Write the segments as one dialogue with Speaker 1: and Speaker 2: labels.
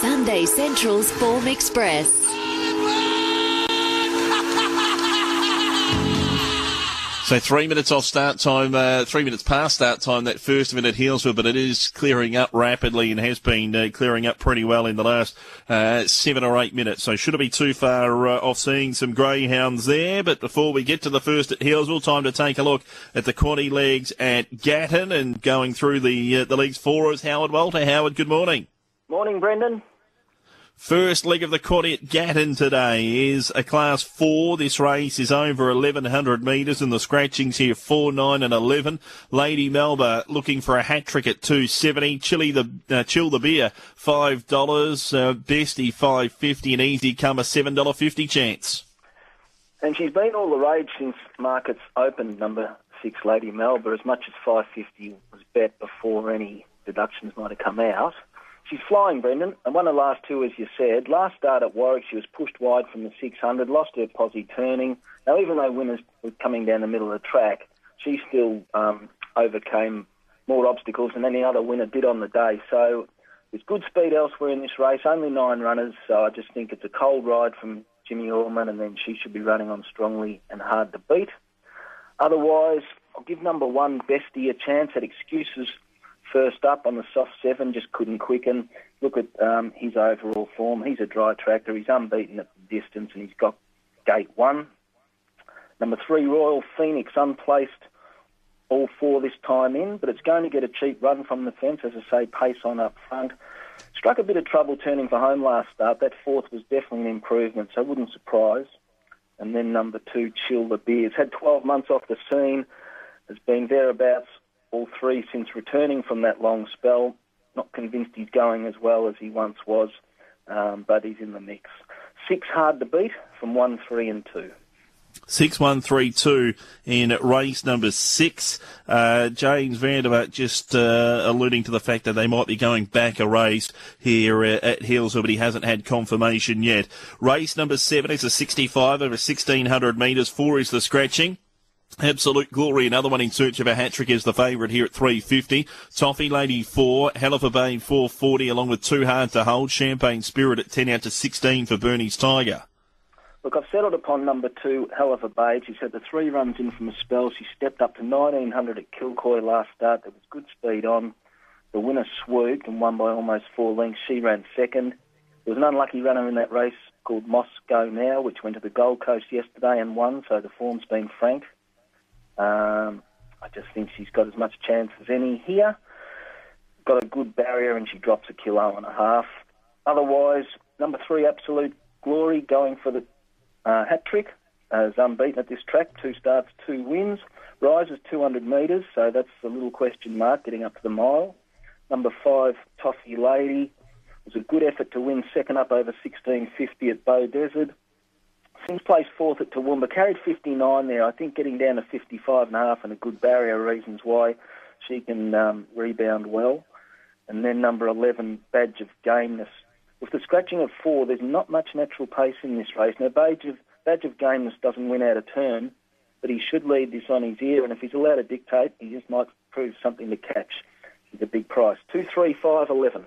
Speaker 1: Sunday Central's Form Express.
Speaker 2: So three minutes off start time, uh, three minutes past start time, that first minute Healesville, but it is clearing up rapidly and has been uh, clearing up pretty well in the last uh, seven or eight minutes. So shouldn't be too far uh, off seeing some greyhounds there. But before we get to the first at Healesville, time to take a look at the quaddy legs at Gatton and going through the uh, the leagues for us. Howard Walter. Howard, good morning.
Speaker 3: Morning, Brendan.
Speaker 2: First leg of the quad at Gatton today is a class four. This race is over 1100 metres and the scratchings here 4, 9 and 11. Lady Melba looking for a hat trick at 270. Chili the, uh, Chill the beer $5. Uh, Bestie 550 and Easy come a $7.50 chance.
Speaker 3: And she's been all the rage since markets opened, number six Lady Melba, as much as 550 was bet before any deductions might have come out. She's flying, Brendan, and won the last two, as you said. Last start at Warwick, she was pushed wide from the 600, lost her posse turning. Now, even though winners were coming down the middle of the track, she still um, overcame more obstacles than any other winner did on the day. So there's good speed elsewhere in this race, only nine runners, so I just think it's a cold ride from Jimmy Orman, and then she should be running on strongly and hard to beat. Otherwise, I'll give number one Bestie a chance at excuses first up on the soft seven, just couldn't quicken. Look at um, his overall form. He's a dry tractor. He's unbeaten at the distance, and he's got gate one. Number three, Royal Phoenix, unplaced all four this time in, but it's going to get a cheap run from the fence, as I say, pace on up front. Struck a bit of trouble turning for home last start. That fourth was definitely an improvement, so wouldn't surprise. And then number two, Chill the Beers. Had 12 months off the scene, has been thereabouts all three since returning from that long spell. Not convinced he's going as well as he once was, um, but he's in the mix. Six hard to beat from one, three, and two.
Speaker 2: 6132 in race number six. Uh, James Vanderbilt just uh, alluding to the fact that they might be going back a race here uh, at Healesville, but he hasn't had confirmation yet. Race number seven is a 65 over 1600 metres. Four is the scratching. Absolute Glory, another one in search of a hat trick is the favourite here at 350. Toffee Lady 4, Hell of a Bay 440 along with Too hard to hold. Champagne Spirit at 10 out to 16 for Bernie's Tiger.
Speaker 3: Look, I've settled upon number two, Hell of a Bay. She's had the three runs in from a spell. She stepped up to 1900 at Kilcoy last start. There was good speed on. The winner swooped and won by almost four lengths. She ran second. There was an unlucky runner in that race called Moscow Now, which went to the Gold Coast yesterday and won, so the form's been frank. Um, I just think she's got as much chance as any here. Got a good barrier and she drops a kilo and a half. Otherwise, number three, Absolute Glory, going for the uh, hat trick. Uh, is unbeaten at this track, two starts, two wins. Rises 200 metres, so that's a little question mark getting up to the mile. Number five, Toffee Lady, was a good effort to win second up over 1650 at Beaudesert. Since placed fourth at Toowoomba, carried 59 there. I think getting down to 55 and a half and a good barrier reasons why she can um, rebound well. And then number 11, Badge of Gameness. With the scratching of four, there's not much natural pace in this race. Now, Badge of, Badge of Gameness doesn't win out of turn, but he should lead this on his ear, and if he's allowed to dictate, he just might prove something to catch. He's a big price. 2, 3, 5, 11.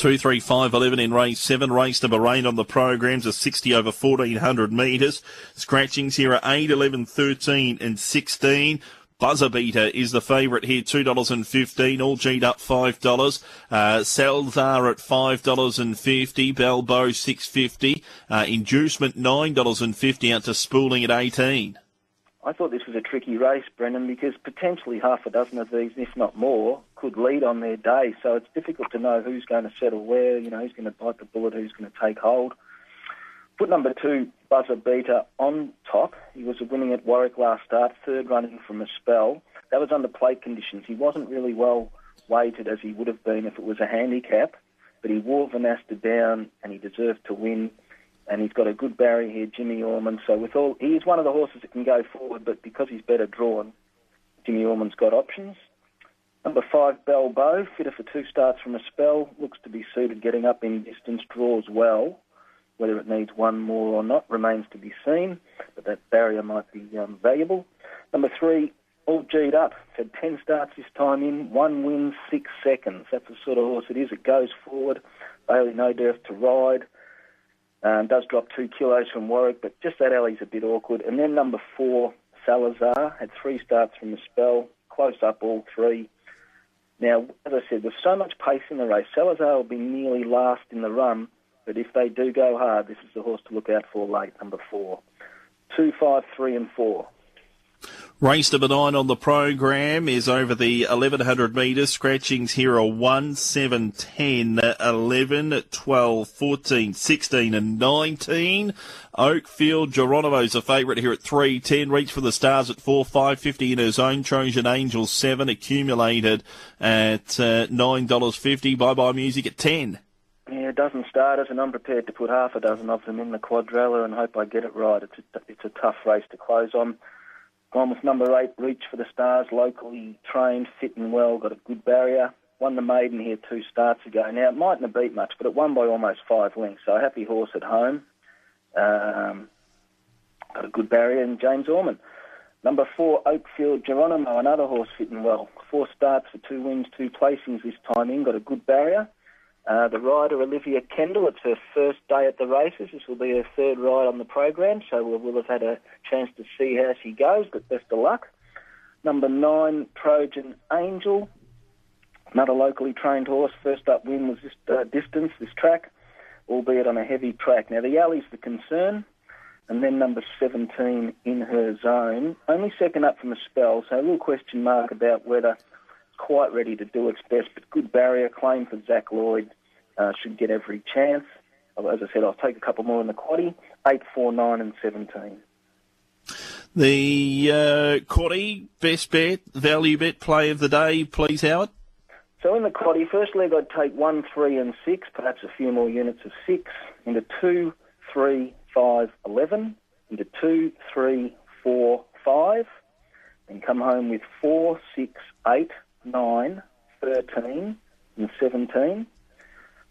Speaker 2: Two, three, five, eleven in race seven. Race number eight on the programs are 60 over 1400 metres. Scratchings here are 8, 11, 13 and 16. Buzzer Beater is the favourite here, $2.15, all G'd up $5. Uh, Salazar at $5.50, Balbo 650 uh, Inducement $9.50 out to Spooling at 18
Speaker 3: I thought this was a tricky race, Brendan, because potentially half a dozen of these, if not more, could lead on their day. So it's difficult to know who's going to settle where, you know, who's going to bite the bullet, who's going to take hold. Put number two, Buzzer Beater, on top. He was winning at Warwick last start, third running from a spell. That was under plate conditions. He wasn't really well weighted as he would have been if it was a handicap, but he wore Vanasta down and he deserved to win and he's got a good barrier here, Jimmy Orman. So with all, he is one of the horses that can go forward, but because he's better drawn, Jimmy Orman's got options. Number five, Balbo, fitter for two starts from a spell, looks to be suited getting up in distance, draws well. Whether it needs one more or not remains to be seen, but that barrier might be um, valuable. Number three, all G'd up. Had 10 starts this time in, one win, six seconds. That's the sort of horse it is. It goes forward. Baylee Nothdurft to ride. Um, does drop two kilos from Warwick, but just that alley's a bit awkward. And then number four, Salazar, had three starts from the spell, close up all three. Now, as I said, with so much pace in the race, Salazar will be nearly last in the run, but if they do go hard, this is the horse to look out for late, number four. Two, five, three, and four.
Speaker 2: Race number nine on the program is over the 1100 metres. Scratchings here are 1, 7, 10, 11, 12, 14, 16 and 19. Oakfield, Geronimo's a favourite here at 3, 10. Reach for the stars at 4, 550 in her zone. Trojan Angel 7 accumulated at uh, $9.50. Bye bye music at 10.
Speaker 3: Yeah, a dozen starters, and I'm prepared to put half a dozen of them in the quadrilla and hope I get it right. It's a, it's a tough race to close on. Gone with number eight, Reach for the Stars, locally trained, fit and well, got a good barrier. Won the maiden here two starts ago. Now, it mightn't have beat much, but it won by almost five lengths, so happy horse at home. Um, got a good barrier, and James Orman. Number four, Oakfield Geronimo, another horse fitting well. Four starts for two wins, two placings this time in, got a good barrier. Uh, the rider, Olivia Kendall, it's her first day at the races. This will be her third ride on the program, so we'll, we'll have had a chance to see how she goes, but best of luck. Number nine, Trojan Angel, another locally trained horse. First up win was this uh, distance, this track, albeit on a heavy track. Now, the alley's the concern, and then number 17 in her zone. Only second up from a spell, so a little question mark about whether quite ready to do its best, but good barrier claim for Zach Lloyd. Uh, should get every chance. As I said, I'll take a couple more in the quaddy. 8, 4, 9 and 17.
Speaker 2: The uh, quaddy, best bet, value bet, play of the day, please, Howard.
Speaker 3: So in the quaddy, first leg I'd take 1, 3 and 6, perhaps a few more units of 6, into 2, 3, 5, 11, into 2, 3, 4, 5, and come home with 4, 6, 8, 9, 13, and 17.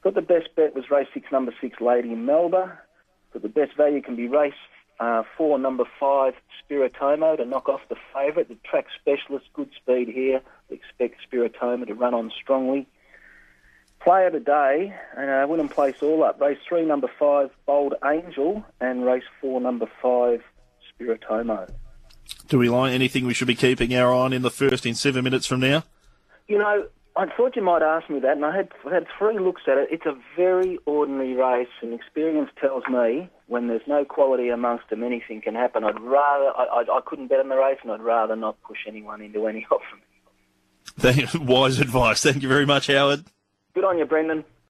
Speaker 3: Thought the best bet was race 6, number 6, Lady Melba. Thought the best value can be race uh, 4, number 5, Spiritomo to knock off the favourite. The track specialist, good speed here. We expect Spiritomo to run on strongly. Player today, and uh, win and place all up. Race 3, number 5, Bold Angel, and race 4, number 5, Spiritomo.
Speaker 2: Do we like anything we should be keeping our eye on in the first in seven minutes from now?
Speaker 3: You know, I thought you might ask me that, and I had had three looks at it. It's a very ordinary race, and experience tells me when there's no quality amongst them, anything can happen. I'd rather I, I, I couldn't bet on the race, and I'd rather not push anyone into any of them.
Speaker 2: Wise advice. Thank you very much, Howard.
Speaker 3: Good on you, Brendan.